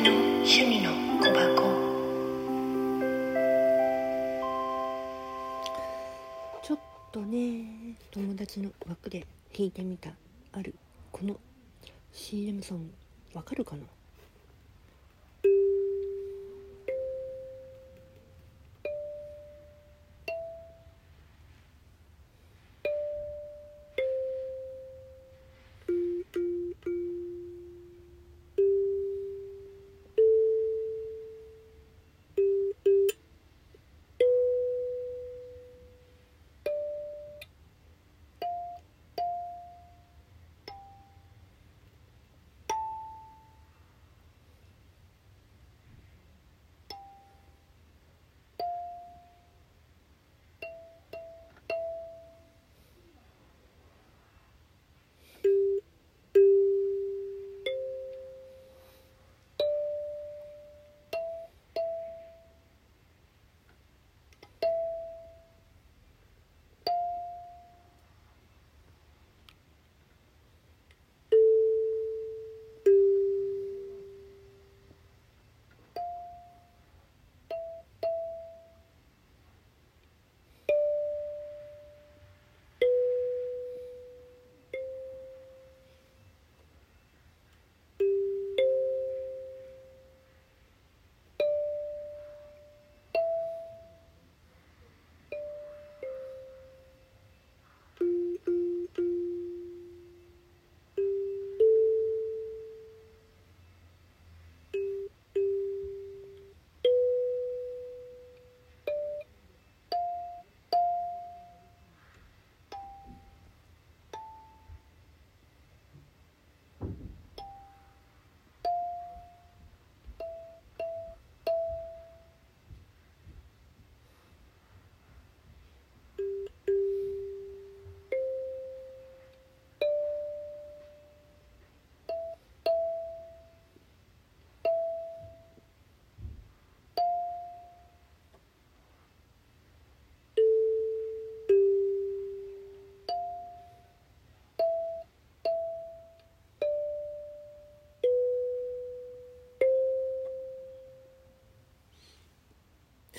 趣味の小箱。ちょっとね友達の枠で聞いてみた。ある。この CM ソングわかるかな？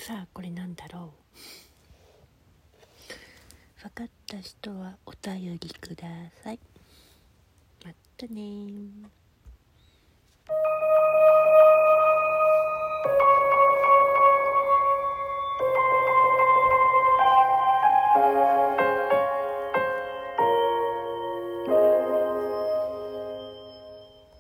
さあこれなんだろう？分かった人はお便りください。またね「